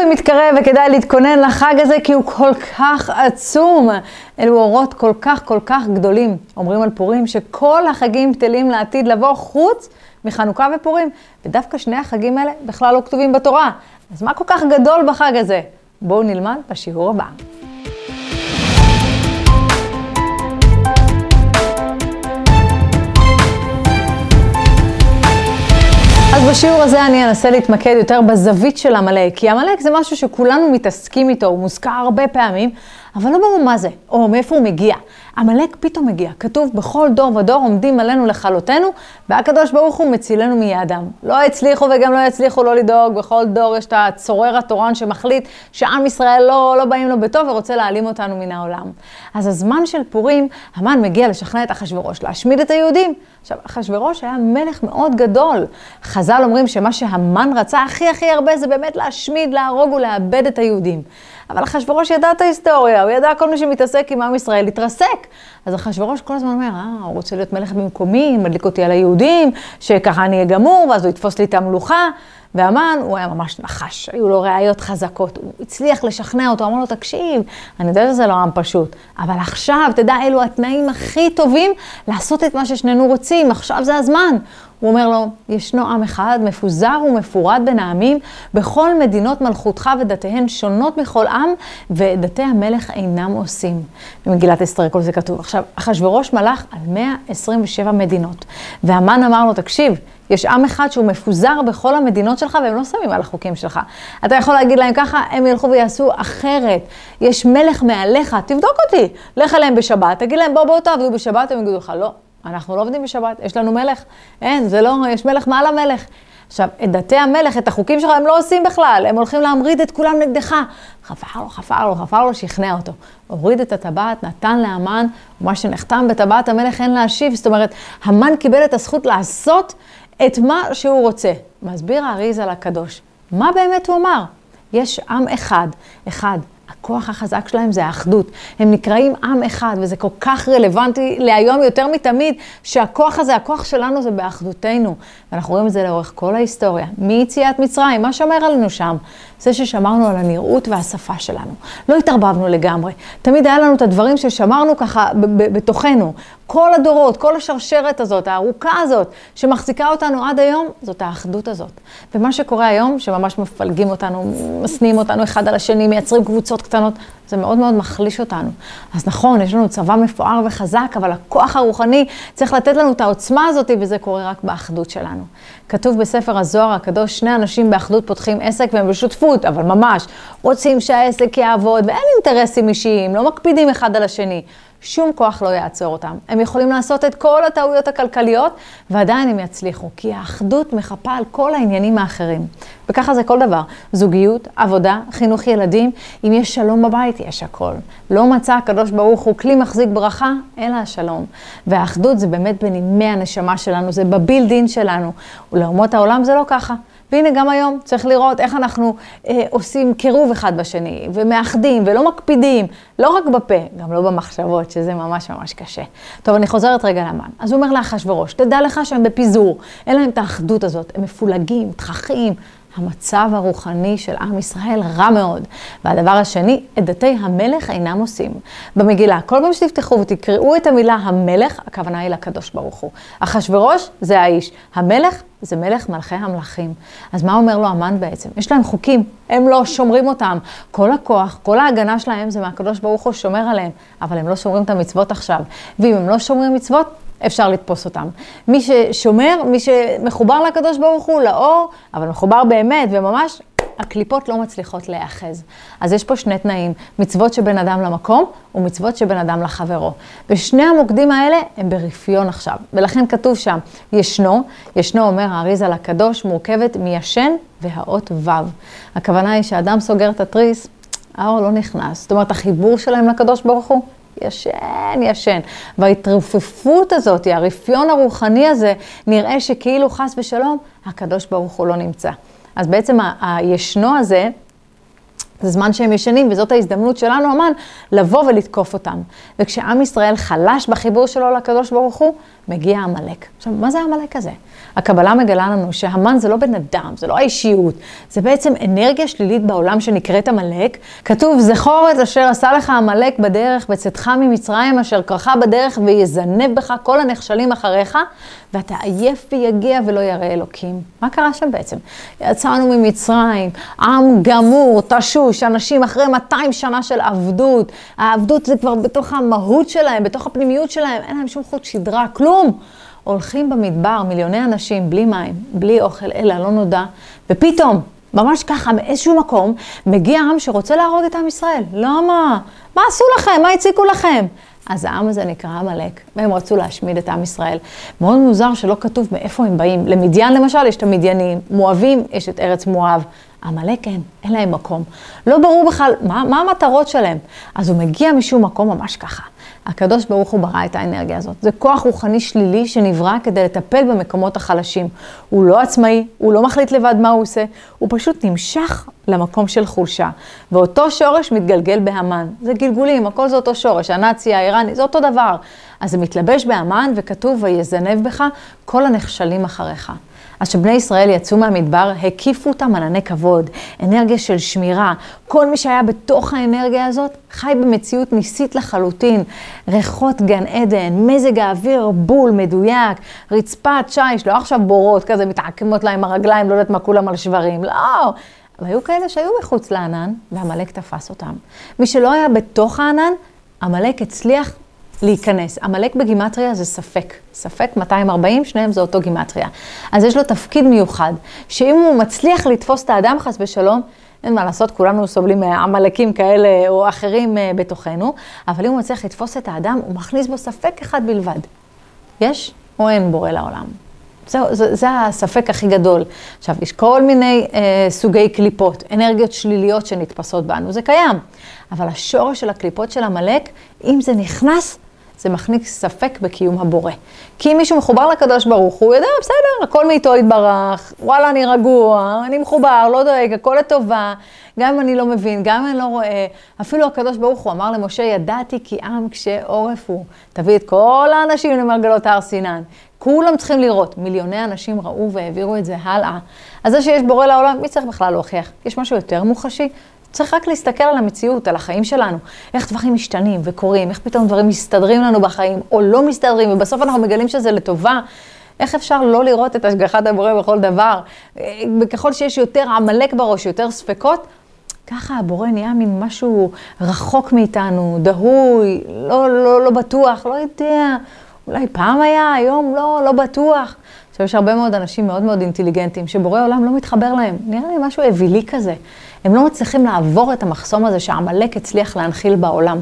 פורים מתקרב וכדאי להתכונן לחג הזה כי הוא כל כך עצום. אלו אורות כל כך כל כך גדולים. אומרים על פורים שכל החגים בטלים לעתיד לבוא חוץ מחנוכה ופורים. ודווקא שני החגים האלה בכלל לא כתובים בתורה. אז מה כל כך גדול בחג הזה? בואו נלמד בשיעור הבא. בשיעור הזה אני אנסה להתמקד יותר בזווית של עמלק, כי עמלק זה משהו שכולנו מתעסקים איתו, הוא מוזכר הרבה פעמים, אבל לא ברור מה זה, או מאיפה הוא מגיע. עמלק פתאום מגיע, כתוב בכל דור ודור עומדים עלינו לכלותנו, והקדוש ברוך הוא מצילנו מיעדם. לא הצליחו וגם לא יצליחו לא לדאוג, בכל דור יש את הצורר התורן שמחליט שעם ישראל לא, לא באים לו בטוב ורוצה להעלים אותנו מן העולם. אז הזמן של פורים, המן מגיע לשכנע את אחשורוש, להשמיד את היהודים. עכשיו, אחשורוש היה מלך מאוד גדול. חז"ל אומרים שמה שהמן רצה הכי הכי הרבה זה באמת להשמיד, להרוג ולאבד את היהודים. אבל אחשורוש ידע את ההיסטוריה, הוא ידע כל מי שמתעסק עם עם ישראל להתרסק. אז אחשורוש כל הזמן אומר, אה, הוא רוצה להיות מלך במקומי, מדליק אותי על היהודים, שככה אני אהיה גמור, ואז הוא יתפוס לי את המלוכה. והמן, הוא היה ממש נחש, היו לו ראיות חזקות, הוא הצליח לשכנע אותו, אמר לו, תקשיב, אני יודעת שזה לא עם פשוט, אבל עכשיו, תדע, אלו התנאים הכי טובים לעשות את מה ששנינו רוצים, עכשיו זה הזמן. הוא אומר לו, ישנו עם אחד, מפוזר ומפורד בין העמים, בכל מדינות מלכותך ודתיהן שונות מכל עם, ודתי המלך אינם עושים. במגילת אסתר כל זה כתוב. עכשיו, אחשורוש מלך על 127 מדינות, והמן אמר לו, תקשיב, יש עם אחד שהוא מפוזר בכל המדינות שלך והם לא שמים על החוקים שלך. אתה יכול להגיד להם ככה, הם ילכו ויעשו אחרת. יש מלך מעליך, תבדוק אותי. לך אליהם בשבת, תגיד להם בואו בואו תעבדו בשבת, הם יגידו לך, לא, אנחנו לא עובדים בשבת, יש לנו מלך. אין, זה לא, יש מלך מעל המלך. עכשיו, את דתי המלך, את החוקים שלך, הם לא עושים בכלל, הם הולכים להמריד את כולם נגדך. חפר לו, חפר לו, חפר לו, שכנע אותו. הוריד את הטבעת, נתן לאמן, ומה שנחתם בטבעת המלך אין להשיב. זאת אומרת, המן קיבל את הזכות לעשות את מה שהוא רוצה. מסביר האריז על הקדוש. מה באמת הוא אמר? יש עם אחד, אחד. הכוח החזק שלהם זה האחדות. הם נקראים עם אחד, וזה כל כך רלוונטי להיום יותר מתמיד, שהכוח הזה, הכוח שלנו זה באחדותנו. ואנחנו רואים את זה לאורך כל ההיסטוריה. מיציאת מצרים, מה שומר עלינו שם? זה ששמרנו על הנראות והשפה שלנו. לא התערבבנו לגמרי. תמיד היה לנו את הדברים ששמרנו ככה בתוכנו. כל הדורות, כל השרשרת הזאת, הארוכה הזאת, שמחזיקה אותנו עד היום, זאת האחדות הזאת. ומה שקורה היום, שממש מפלגים אותנו, משניאים אותנו אחד על השני, מייצרים קבוצות קטנות, זה מאוד מאוד מחליש אותנו. אז נכון, יש לנו צבא מפואר וחזק, אבל הכוח הרוחני צריך לתת לנו את העוצמה הזאת, וזה קורה רק באחדות שלנו. כתוב בספר הזוהר הקדוש, שני אנשים באחדות פותחים עסק והם בשותפות, אבל ממש רוצים שהעסק יעבוד, ואין אינטרסים אישיים, לא מקפידים אחד על השני. שום כוח לא יעצור אותם. הם יכולים לעשות את כל הטעויות הכלכליות, ועדיין הם יצליחו, כי האחדות מחפה על כל העניינים האחרים. וככה זה כל דבר. זוגיות, עבודה, חינוך ילדים, אם יש שלום בבית, יש הכל. לא מצא הקדוש ברוך הוא כלי מחזיק ברכה, אלא השלום. והאחדות זה באמת בנימי הנשמה שלנו, זה בבילדין שלנו. ולאומות העולם זה לא ככה. והנה גם היום צריך לראות איך אנחנו אה, עושים קירוב אחד בשני, ומאחדים, ולא מקפידים, לא רק בפה, גם לא במחשבות, שזה ממש ממש קשה. טוב, אני חוזרת רגע לאמן. אז הוא אומר לאחשוורוש, תדע לך שהם בפיזור, אין להם את האחדות הזאת, הם מפולגים, תככים, המצב הרוחני של עם ישראל רע מאוד. והדבר השני, את דתי המלך אינם עושים. במגילה, כל פעם שתפתחו ותקראו את המילה המלך, הכוונה היא לקדוש ברוך הוא. אחשורוש זה האיש, המלך זה מלך מלכי המלכים. אז מה אומר לו המן בעצם? יש להם חוקים, הם לא שומרים אותם. כל הכוח, כל ההגנה שלהם זה מהקדוש ברוך הוא שומר עליהם, אבל הם לא שומרים את המצוות עכשיו. ואם הם לא שומרים מצוות, אפשר לתפוס אותם. מי ששומר, מי שמחובר לקדוש ברוך הוא, לאור, אבל מחובר באמת וממש, הקליפות לא מצליחות להיאחז. אז יש פה שני תנאים, מצוות שבין אדם למקום ומצוות שבין אדם לחברו. ושני המוקדים האלה הם ברפיון עכשיו. ולכן כתוב שם, ישנו, ישנו אומר האריזה לקדוש, מורכבת מישן והאות ו'. הכוונה היא שאדם סוגר את התריס, האור לא נכנס. זאת אומרת, החיבור שלהם לקדוש ברוך הוא ישן, ישן. וההתרופפות הזאת, הרפיון הרוחני הזה, נראה שכאילו חס ושלום, הקדוש ברוך הוא לא נמצא. אז בעצם הישנו הזה, זה זמן שהם ישנים, וזאת ההזדמנות שלנו, אמן, לבוא ולתקוף אותם. וכשעם ישראל חלש בחיבור שלו לקדוש ברוך הוא, מגיע עמלק. עכשיו, מה זה העמלק הזה? הקבלה מגלה לנו שהמן זה לא בן אדם, זה לא האישיות, זה בעצם אנרגיה שלילית בעולם שנקראת עמלק. כתוב, זכור את אשר עשה לך עמלק בדרך בצאתך ממצרים, אשר קרחה בדרך ויזנב בך כל הנחשלים אחריך, ואתה עייף ויגיע ולא ירא אלוקים. מה קרה שם בעצם? יצאנו ממצרים, עם גמור, תשוש, אנשים אחרי 200 שנה של עבדות. העבדות זה כבר בתוך המהות שלהם, בתוך הפנימיות שלהם, אין להם שום חוט שדרה, כלום. הולכים במדבר מיליוני אנשים בלי מים, בלי אוכל, אלא לא נודע, ופתאום, ממש ככה, מאיזשהו מקום, מגיע עם שרוצה להרוג את עם ישראל. למה? מה עשו לכם? מה הציקו לכם? אז העם הזה נקרא עמלק, והם רצו להשמיד את עם ישראל. מאוד מוזר שלא כתוב מאיפה הם באים. למדיין למשל יש את המדיינים, מואבים יש את ארץ מואב. עמלק אין, אין להם מקום. לא ברור בכלל מה, מה המטרות שלהם. אז הוא מגיע משום מקום ממש ככה. הקדוש ברוך הוא ברא את האנרגיה הזאת. זה כוח רוחני שלילי שנברא כדי לטפל במקומות החלשים. הוא לא עצמאי, הוא לא מחליט לבד מה הוא עושה, הוא פשוט נמשך למקום של חולשה. ואותו שורש מתגלגל בהמן. זה גלגולים, הכל זה אותו שורש, הנאצי, האיראני, זה אותו דבר. אז זה מתלבש בהמן וכתוב, ויזנב בך כל הנחשלים אחריך. אז כשבני ישראל יצאו מהמדבר, הקיפו אותם ענני כבוד, אנרגיה של שמירה. כל מי שהיה בתוך האנרגיה הזאת, חי במציאות ניסית לחלוטין. ריחות גן עדן, מזג האוויר בול, מדויק, רצפת שיש, לא עכשיו בורות כזה מתעקמות להם הרגליים, לא יודעת מה כולם על שברים, לא. והיו כאלה שהיו מחוץ לענן, ועמלק תפס אותם. מי שלא היה בתוך הענן, עמלק הצליח להיכנס. עמלק בגימטריה זה ספק. ספק 240, שניהם זה אותו גימטריה. אז יש לו תפקיד מיוחד, שאם הוא מצליח לתפוס את האדם חס ושלום, אין מה לעשות, כולנו סובלים מעמלקים כאלה או אחרים אה, בתוכנו, אבל אם הוא מצליח לתפוס את האדם, הוא מכניס בו ספק אחד בלבד. יש או אין בורא לעולם? זה, זה, זה הספק הכי גדול. עכשיו, יש כל מיני אה, סוגי קליפות, אנרגיות שליליות שנתפסות בנו, זה קיים. אבל השורש של הקליפות של עמלק, אם זה נכנס, זה מכניס ספק בקיום הבורא. כי אם מישהו מחובר לקדוש ברוך הוא, יודע, בסדר, הכל מאיתו יתברך, וואלה, אני רגוע, אני מחובר, לא דואג, הכל לטובה, גם אם אני לא מבין, גם אם אני לא רואה. אפילו הקדוש ברוך הוא אמר למשה, ידעתי כי עם קשה עורף הוא. תביא את כל האנשים למרגלות הר סינן. כולם צריכים לראות. מיליוני אנשים ראו והעבירו את זה הלאה. אז זה שיש בורא לעולם, מי צריך בכלל להוכיח? יש משהו יותר מוחשי? צריך רק להסתכל על המציאות, על החיים שלנו, איך דברים משתנים וקורים, איך פתאום דברים מסתדרים לנו בחיים או לא מסתדרים, ובסוף אנחנו מגלים שזה לטובה. איך אפשר לא לראות את השגחת הבורא בכל דבר? וככל שיש יותר עמלק בראש, יותר ספקות, ככה הבורא נהיה מין משהו רחוק מאיתנו, דהוי, לא, לא, לא בטוח, לא יודע, אולי פעם היה, היום לא, לא בטוח. עכשיו, יש הרבה מאוד אנשים מאוד מאוד אינטליגנטים, שבורא עולם לא מתחבר להם. נראה לי משהו אווילי כזה. הם לא מצליחים לעבור את המחסום הזה שעמלק הצליח להנחיל בעולם.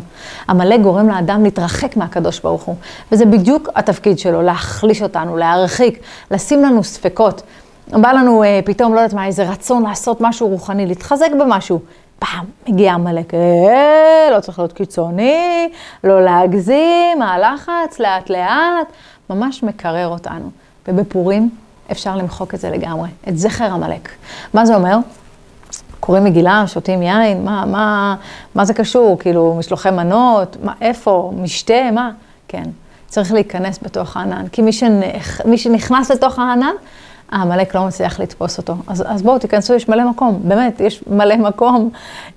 עמלק גורם לאדם להתרחק מהקדוש ברוך הוא, וזה בדיוק התפקיד שלו, להחליש אותנו, להרחיק, לשים לנו ספקות. בא לנו אה, פתאום, לא יודעת מה, איזה רצון לעשות משהו רוחני, להתחזק במשהו. פעם, מגיע עמלק, אה, לא צריך להיות קיצוני, לא להגזים, הלחץ, לאט לאט, ממש מקרר אותנו. ובפורים אפשר למחוק את זה לגמרי, את זכר עמלק. מה זה אומר? קוראים מגילה, שותים יין, מה, מה, מה זה קשור? כאילו, משלוחי מנות, מה, איפה, משתה, מה? כן, צריך להיכנס בתוך הענן. כי מי, שנכ... מי שנכנס לתוך הענן, העמלק לא מצליח לתפוס אותו. אז, אז בואו, תיכנסו, יש מלא מקום, באמת, יש מלא מקום.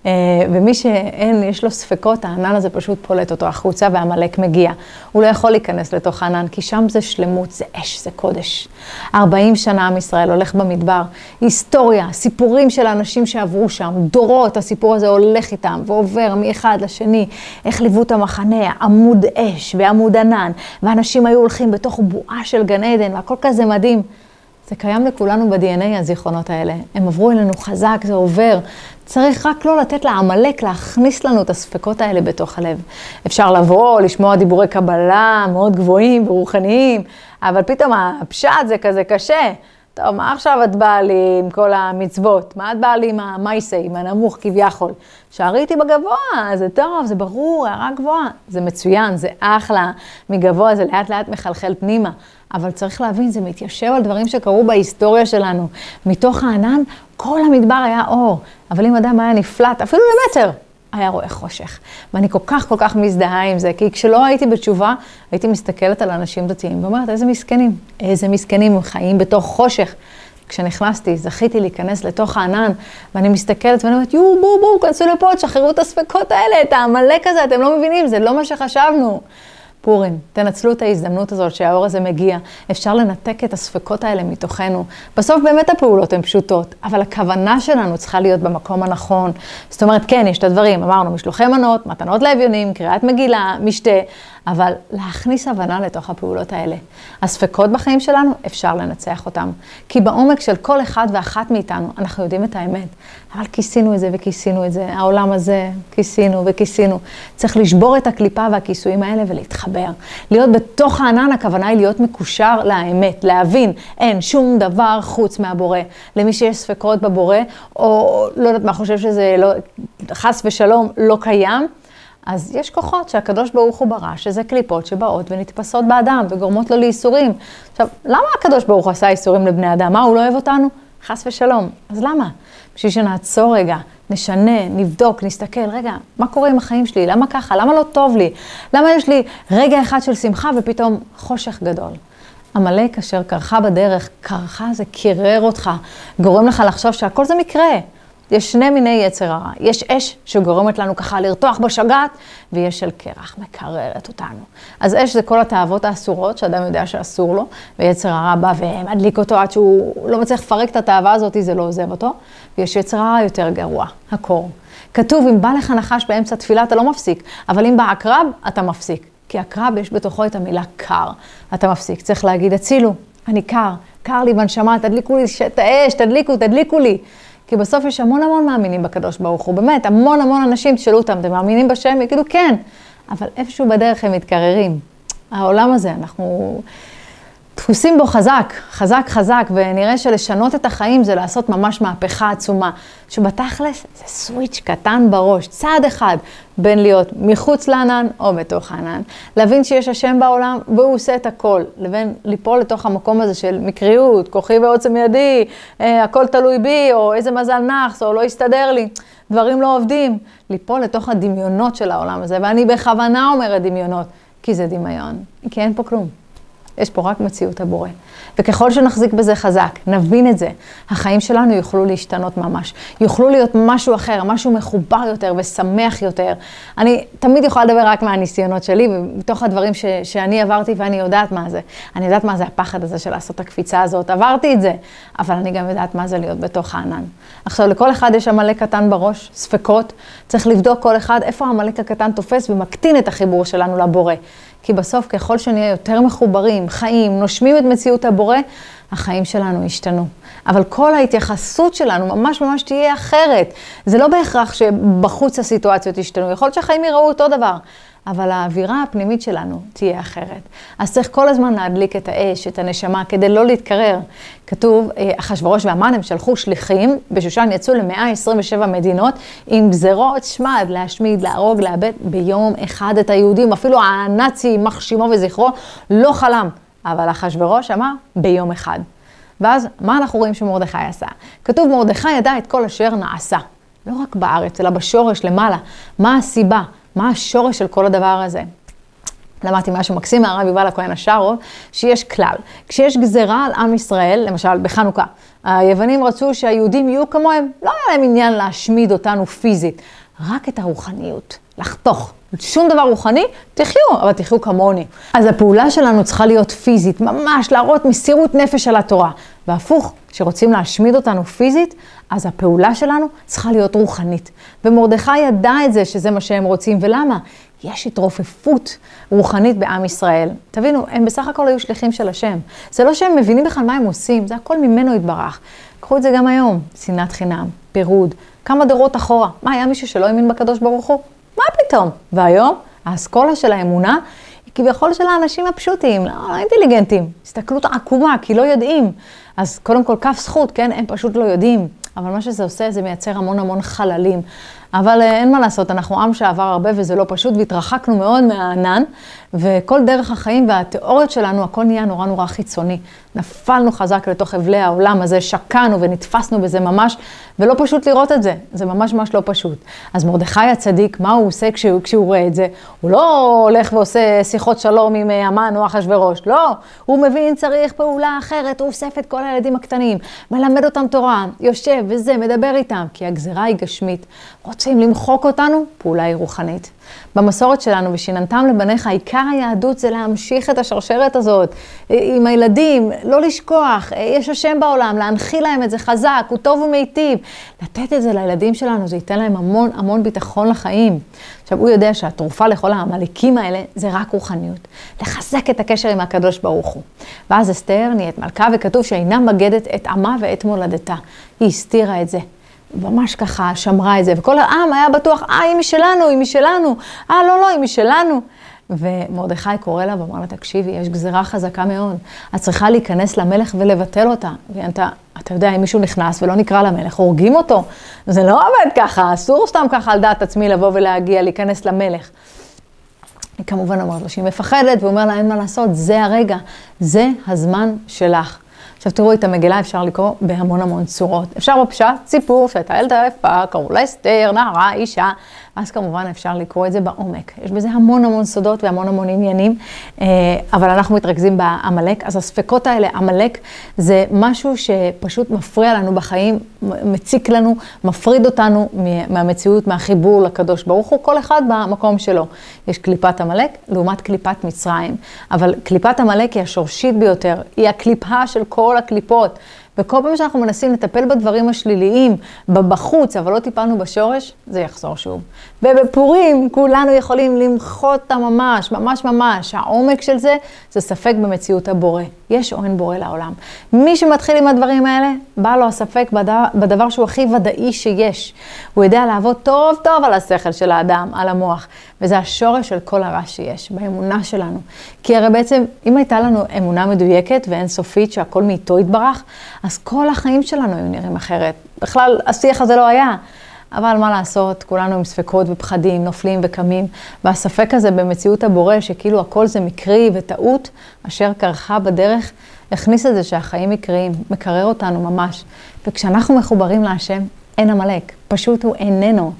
אה, ומי שאין, יש לו ספקות, הענן הזה פשוט פולט אותו החוצה והעמלק מגיע. הוא לא יכול להיכנס לתוך הענן, כי שם זה שלמות, זה אש, זה קודש. 40 שנה עם ישראל הולך במדבר, היסטוריה, סיפורים של אנשים שעברו שם, דורות, הסיפור הזה הולך איתם ועובר מאחד לשני, איך ליוו את המחנה, עמוד אש ועמוד ענן, ואנשים היו הולכים בתוך בועה של גן עדן, והכל כזה מדהים. זה קיים לכולנו ב-DNA, הזיכרונות האלה. הם עברו אלינו חזק, זה עובר. צריך רק לא לתת לעמלק להכניס לנו את הספקות האלה בתוך הלב. אפשר לבוא, לשמוע דיבורי קבלה מאוד גבוהים ורוחניים, אבל פתאום הפשט זה כזה קשה. טוב, מה עכשיו את באה לי עם כל המצוות? מה את באה לי עם המייסה, עם הנמוך כביכול? שערי איתי בגבוה, זה טוב, זה ברור, הערה גבוהה. זה מצוין, זה אחלה. מגבוה זה לאט לאט מחלחל פנימה. אבל צריך להבין, זה מתיישב על דברים שקרו בהיסטוריה שלנו. מתוך הענן, כל המדבר היה אור. אבל אם אדם היה נפלט, אפילו למטר, היה רואה חושך. ואני כל כך כל כך מזדהה עם זה, כי כשלא הייתי בתשובה, הייתי מסתכלת על אנשים דתיים ואומרת, איזה מסכנים, איזה מסכנים, הם חיים בתוך חושך. כשנכנסתי, זכיתי להיכנס לתוך הענן, ואני מסתכלת ואני אומרת, יואו, בואו, בואו, כנסו לפה, תשחררו את הספקות האלה, את העמלק הזה, אתם לא מבינים, זה לא מה שחשבנו. פורים, תנצלו את ההזדמנות הזאת שהאור הזה מגיע. אפשר לנתק את הספקות האלה מתוכנו. בסוף באמת הפעולות הן פשוטות, אבל הכוונה שלנו צריכה להיות במקום הנכון. זאת אומרת, כן, יש את הדברים, אמרנו, משלוחי מנות, מתנות לאביונים, קריאת מגילה, משתה, אבל להכניס הבנה לתוך הפעולות האלה. הספקות בחיים שלנו, אפשר לנצח אותם. כי בעומק של כל אחד ואחת מאיתנו, אנחנו יודעים את האמת. אבל כיסינו את זה וכיסינו את זה, העולם הזה, כיסינו וכיסינו. צריך לשבור את הקליפה והכיסויים האלה ולהתחבר. להיות בתוך הענן, הכוונה היא להיות מקושר לאמת, להבין, אין שום דבר חוץ מהבורא. למי שיש ספקות בבורא, או לא יודעת מה, חושב שזה לא, חס ושלום לא קיים, אז יש כוחות שהקדוש ברוך הוא ברא, שזה קליפות שבאות ונתפסות באדם וגורמות לו לייסורים. עכשיו, למה הקדוש ברוך הוא עשה ייסורים לבני אדם? מה, הוא לא אוהב אותנו? חס ושלום. אז למה? בשביל שנעצור רגע, נשנה, נבדוק, נסתכל, רגע, מה קורה עם החיים שלי? למה ככה? למה לא טוב לי? למה יש לי רגע אחד של שמחה ופתאום חושך גדול? עמלק אשר קרחה בדרך, קרחה זה קירר אותך, גורם לך לחשוב שהכל זה מקרה. יש שני מיני יצר הרע. יש אש שגורמת לנו ככה לרתוח בשגעת, ויש של קרח, מקררת אותנו. אז אש זה כל התאוות האסורות, שאדם יודע שאסור לו, ויצר הרע בא ומדליק אותו עד שהוא לא מצליח לפרק את התאווה הזאת, זה לא עוזב אותו. ויש יצר הרע יותר גרוע, הקור. כתוב, אם בא לך נחש באמצע תפילה, אתה לא מפסיק, אבל אם בא עקרב, אתה מפסיק. כי עקרב, יש בתוכו את המילה קר. אתה מפסיק. צריך להגיד, הצילו, אני קר, קר לי בנשמה, תדליקו לי את האש, תדליקו, תדליקו לי. כי בסוף יש המון המון מאמינים בקדוש ברוך הוא, באמת, המון המון אנשים, תשאלו אותם, אתם מאמינים בשם? יגידו כן, אבל איפשהו בדרך הם מתקררים. העולם הזה, אנחנו דפוסים בו חזק, חזק חזק, ונראה שלשנות את החיים זה לעשות ממש מהפכה עצומה. שבתכלס זה סוויץ' קטן בראש, צעד אחד בין להיות מחוץ לענן או בתוך הענן. להבין שיש השם בעולם והוא עושה את הכל, לבין ליפול לתוך המקום הזה של מקריות, כוחי ועוצם ידי, אה, הכל תלוי בי, או איזה מזל נאחס, או לא יסתדר לי, דברים לא עובדים. ליפול לתוך הדמיונות של העולם הזה, ואני בכוונה אומרת דמיונות, כי זה דמיון, כי אין פה כלום. יש פה רק מציאות הבורא. וככל שנחזיק בזה חזק, נבין את זה, החיים שלנו יוכלו להשתנות ממש. יוכלו להיות משהו אחר, משהו מחובר יותר ושמח יותר. אני תמיד יכולה לדבר רק מהניסיונות שלי, ומתוך הדברים ש, שאני עברתי ואני יודעת מה זה. אני יודעת מה זה הפחד הזה של לעשות את הקפיצה הזאת, עברתי את זה, אבל אני גם יודעת מה זה להיות בתוך הענן. עכשיו, לכל אחד יש עמלק קטן בראש, ספקות, צריך לבדוק כל אחד איפה העמלק הקטן תופס ומקטין את החיבור שלנו לבורא. כי בסוף, ככל שנהיה יותר מחוברים, חיים, נושמים את מציאות הבורא, החיים שלנו ישתנו. אבל כל ההתייחסות שלנו ממש ממש תהיה אחרת. זה לא בהכרח שבחוץ הסיטואציות ישתנו, יכול להיות שהחיים יראו אותו דבר. אבל האווירה הפנימית שלנו תהיה אחרת. אז צריך כל הזמן להדליק את האש, את הנשמה, כדי לא להתקרר. כתוב, אה, אחשוורוש והמן הם שלחו שליחים, בשושן יצאו ל-127 מדינות עם גזרות שמד, להשמיד, להרוג, לאבד ביום אחד את היהודים. אפילו הנאצי, יימח שמו וזכרו, לא חלם. אבל אחשוורוש אמר, ביום אחד. ואז, מה אנחנו רואים שמרדכי עשה? כתוב, מרדכי ידע את כל אשר נעשה. לא רק בארץ, אלא בשורש למעלה. מה הסיבה? מה השורש של כל הדבר הזה? למדתי משהו מקסים מהרב יובל הכהן השארו, שיש כלל. כשיש גזרה על עם ישראל, למשל בחנוכה, היוונים רצו שהיהודים יהיו כמוהם, לא היה להם עניין להשמיד אותנו פיזית, רק את הרוחניות, לחתוך. שום דבר רוחני, תחיו, אבל תחיו כמוני. אז הפעולה שלנו צריכה להיות פיזית, ממש להראות מסירות נפש על התורה. והפוך, כשרוצים להשמיד אותנו פיזית, אז הפעולה שלנו צריכה להיות רוחנית. ומרדכי ידע את זה, שזה מה שהם רוצים, ולמה? יש התרופפות רוחנית בעם ישראל. תבינו, הם בסך הכל היו שליחים של השם. זה לא שהם מבינים בכלל מה הם עושים, זה הכל ממנו יתברך. קחו את זה גם היום, שנאת חינם, פירוד, כמה דורות אחורה. מה, היה מישהו שלא האמין בקדוש ברוך הוא? מה פתאום? והיום, האסכולה של האמונה היא כביכול של האנשים הפשוטים, לא, לא. הסתכלות עקומה, כי לא יודעים. אז קודם כל, כף זכות, כן? הם פשוט לא יודעים. אבל מה שזה עושה, זה מייצר המון המון חללים. אבל אה, אין מה לעשות, אנחנו עם שעבר הרבה וזה לא פשוט, והתרחקנו מאוד מהענן, וכל דרך החיים והתיאוריות שלנו, הכל נהיה נורא נורא חיצוני. נפלנו חזק לתוך אבלי העולם הזה, שקענו ונתפסנו בזה ממש, ולא פשוט לראות את זה, זה ממש ממש לא פשוט. אז מרדכי הצדיק, מה הוא עושה כשהוא, כשהוא רואה את זה? הוא לא הולך ועושה שיחות שלום עם אה, המן או אחשוורוש, לא. הוא מבין, צריך פעולה אחרת, הוא אוסף את כל הילדים הקטנים, מלמד אותם תורה, יושב וזה, מדבר איתם, כי הגזרה היא גשמית. רוצים למחוק אותנו? פעולה היא רוחנית. במסורת שלנו, ושיננתם לבניך, עיקר היהדות זה להמשיך את השרשרת הזאת עם הילדים, לא לשכוח, יש השם בעולם, להנחיל להם את זה חזק, הוא טוב ומיטיב. לתת את זה לילדים שלנו, זה ייתן להם המון המון ביטחון לחיים. עכשיו, הוא יודע שהתרופה לכל העמלקים האלה זה רק רוחניות. לחזק את הקשר עם הקדוש ברוך הוא. ואז אסתר נהיית מלכה, וכתוב שאינה בגדת את עמה ואת מולדתה. היא הסתירה את זה. ממש ככה שמרה את זה, וכל העם היה בטוח, אה, היא משלנו, היא משלנו, אה, לא, לא, היא משלנו. ומרדכי קורא לה ואומר לה, תקשיבי, יש גזירה חזקה מאוד, את צריכה להיכנס למלך ולבטל אותה. ואתה, אתה יודע, אם מישהו נכנס ולא נקרא למלך, הורגים אותו. זה לא עובד ככה, אסור סתם ככה על דעת עצמי לבוא ולהגיע, להיכנס למלך. היא כמובן אומרת לו שהיא מפחדת, והוא אומר לה, אין מה לעשות, זה הרגע, זה הזמן שלך. עכשיו תראו, את המגילה אפשר לקרוא בהמון המון צורות. אפשר בפשט, סיפור שהייתה ילדה יפה, קראו לה אסתר, נערה, אישה, אז כמובן אפשר לקרוא את זה בעומק. יש בזה המון המון סודות והמון המון עניינים, אה, אבל אנחנו מתרכזים בעמלק. אז הספקות האלה, עמלק, זה משהו שפשוט מפריע לנו בחיים, מציק לנו, מפריד אותנו מהמציאות, מהחיבור לקדוש ברוך הוא, כל אחד במקום שלו. יש קליפת עמלק לעומת קליפת מצרים, אבל קליפת עמלק היא השורשית ביותר, היא הקליפה של כל הקליפות. וכל פעם שאנחנו מנסים לטפל בדברים השליליים, בחוץ, אבל לא טיפלנו בשורש, זה יחזור שוב. ובפורים כולנו יכולים למחות אותה ממש, ממש ממש. העומק של זה, זה ספק במציאות הבורא. יש או אין בורא לעולם. מי שמתחיל עם הדברים האלה, בא לו הספק בדבר, בדבר שהוא הכי ודאי שיש. הוא יודע לעבוד טוב טוב על השכל של האדם, על המוח. וזה השורש של כל הרע שיש, באמונה שלנו. כי הרי בעצם, אם הייתה לנו אמונה מדויקת ואינסופית שהכל מאיתו יתברך, אז כל החיים שלנו היו נראים אחרת. בכלל, השיח הזה לא היה. אבל מה לעשות, כולנו עם ספקות ופחדים, נופלים וקמים, והספק הזה במציאות הבורא, שכאילו הכל זה מקרי וטעות, אשר קרחה בדרך, הכניס את זה שהחיים מקריים, מקרר אותנו ממש. וכשאנחנו מחוברים להשם, אין עמלק, פשוט הוא איננו.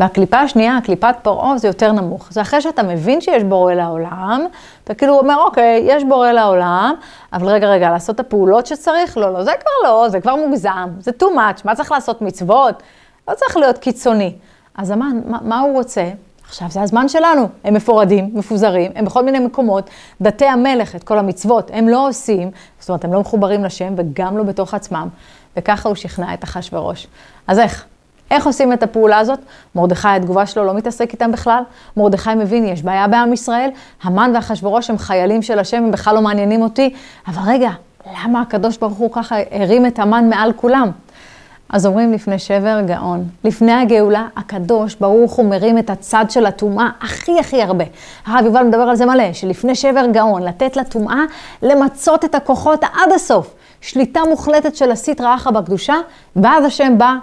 והקליפה השנייה, קליפת פרעה, זה יותר נמוך. זה אחרי שאתה מבין שיש בורא לעולם, אתה כאילו אומר, אוקיי, יש בורא לעולם, אבל רגע, רגע, לעשות את הפעולות שצריך? לא, לא, זה כבר לא, זה כבר מוגזם, זה too much, מה צריך לעשות מצוות? לא צריך להיות קיצוני. אז המן, מה, מה הוא רוצה? עכשיו זה הזמן שלנו, הם מפורדים, מפוזרים, הם בכל מיני מקומות, דתי המלך, את כל המצוות, הם לא עושים, זאת אומרת, הם לא מחוברים לשם וגם לא בתוך עצמם, וככה הוא שכנע את אחשורוש. אז איך? איך עושים את הפעולה הזאת? מרדכי, התגובה שלו לא מתעסק איתם בכלל. מרדכי מבין, יש בעיה בעם ישראל, המן ואחשורוש הם חיילים של השם, הם בכלל לא מעניינים אותי. אבל רגע, למה הקדוש ברוך הוא ככה הרים את המן מעל כולם? אז אומרים לפני שבר גאון. לפני הגאולה, הקדוש ברוך הוא מרים את הצד של הטומאה הכי הכי הרבה. הרב יובל מדבר על זה מלא, שלפני שבר גאון, לתת לטומאה למצות את הכוחות עד הסוף. שליטה מוחלטת של הסטרא אחא בקדושה, ואז השם בא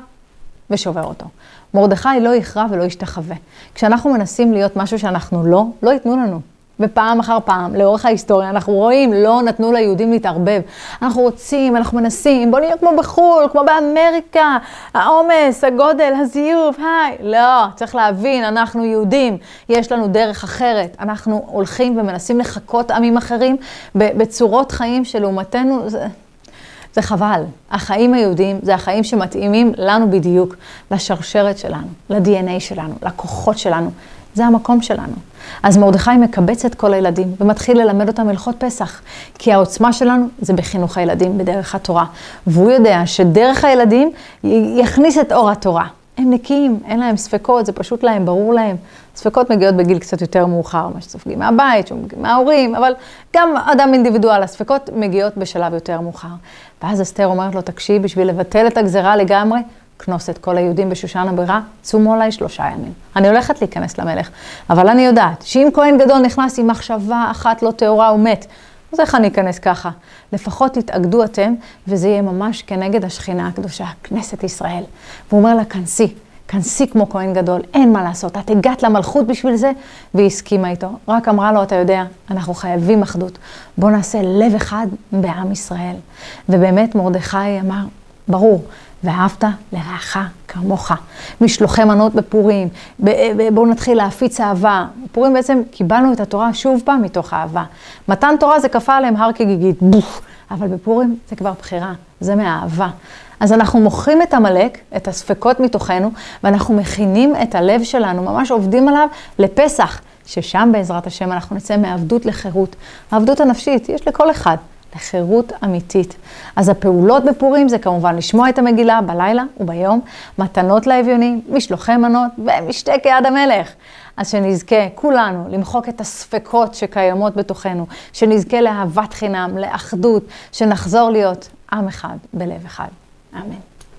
ושובר אותו. מרדכי לא יכרע ולא ישתחווה. כשאנחנו מנסים להיות משהו שאנחנו לא, לא ייתנו לנו. ופעם אחר פעם, לאורך ההיסטוריה, אנחנו רואים, לא נתנו ליהודים להתערבב. אנחנו רוצים, אנחנו מנסים, בוא נהיה כמו בחו"ל, כמו באמריקה, העומס, הגודל, הזיוף, היי. לא, צריך להבין, אנחנו יהודים, יש לנו דרך אחרת. אנחנו הולכים ומנסים לחקות עמים אחרים בצורות חיים שלעומתנו, זה, זה חבל. החיים היהודיים זה החיים שמתאימים לנו בדיוק, לשרשרת שלנו, ל-DNA שלנו, לכוחות שלנו. זה המקום שלנו. אז מרדכי מקבץ את כל הילדים ומתחיל ללמד אותם הלכות פסח, כי העוצמה שלנו זה בחינוך הילדים, בדרך התורה. והוא יודע שדרך הילדים יכניס את אור התורה. הם נקיים, אין להם ספקות, זה פשוט להם, ברור להם. ספקות מגיעות בגיל קצת יותר מאוחר, מה שסופגים מהבית, מההורים, אבל גם אדם אינדיבידואל, הספקות מגיעות בשלב יותר מאוחר. ואז אסתר אומרת לו, תקשיב, בשביל לבטל את הגזרה לגמרי, כנוס את כל היהודים בשושן הבירה, צומו עליי שלושה ימים. אני הולכת להיכנס למלך, אבל אני יודעת שאם כהן גדול נכנס עם מחשבה אחת לא טהורה, הוא מת. אז איך אני אכנס ככה? לפחות תתאגדו אתם, וזה יהיה ממש כנגד השכינה הקדושה, כנסת ישראל. והוא אומר לה, כנסי, כנסי כמו כהן גדול, אין מה לעשות. את הגעת למלכות בשביל זה, והיא הסכימה איתו. רק אמרה לו, אתה יודע, אנחנו חייבים אחדות. בוא נעשה לב אחד בעם ישראל. ובאמת מרדכי אמר, ברור, ואהבת לרעך כמוך. משלוחי מנות בפורים, בואו נתחיל להפיץ אהבה. בפורים בעצם קיבלנו את התורה שוב פעם מתוך אהבה. מתן תורה זה כפה עליהם הר כגיגית, בוף. אבל בפורים זה כבר בחירה, זה מהאהבה. אז אנחנו מוכרים את עמלק, את הספקות מתוכנו, ואנחנו מכינים את הלב שלנו, ממש עובדים עליו לפסח, ששם בעזרת השם אנחנו נצא מעבדות לחירות. העבדות הנפשית, יש לכל אחד. לחירות אמיתית. אז הפעולות בפורים זה כמובן לשמוע את המגילה בלילה וביום, מתנות לאביונים, משלוחי מנות ומשתה כיד המלך. אז שנזכה כולנו למחוק את הספקות שקיימות בתוכנו, שנזכה לאהבת חינם, לאחדות, שנחזור להיות עם אחד בלב אחד. אמן.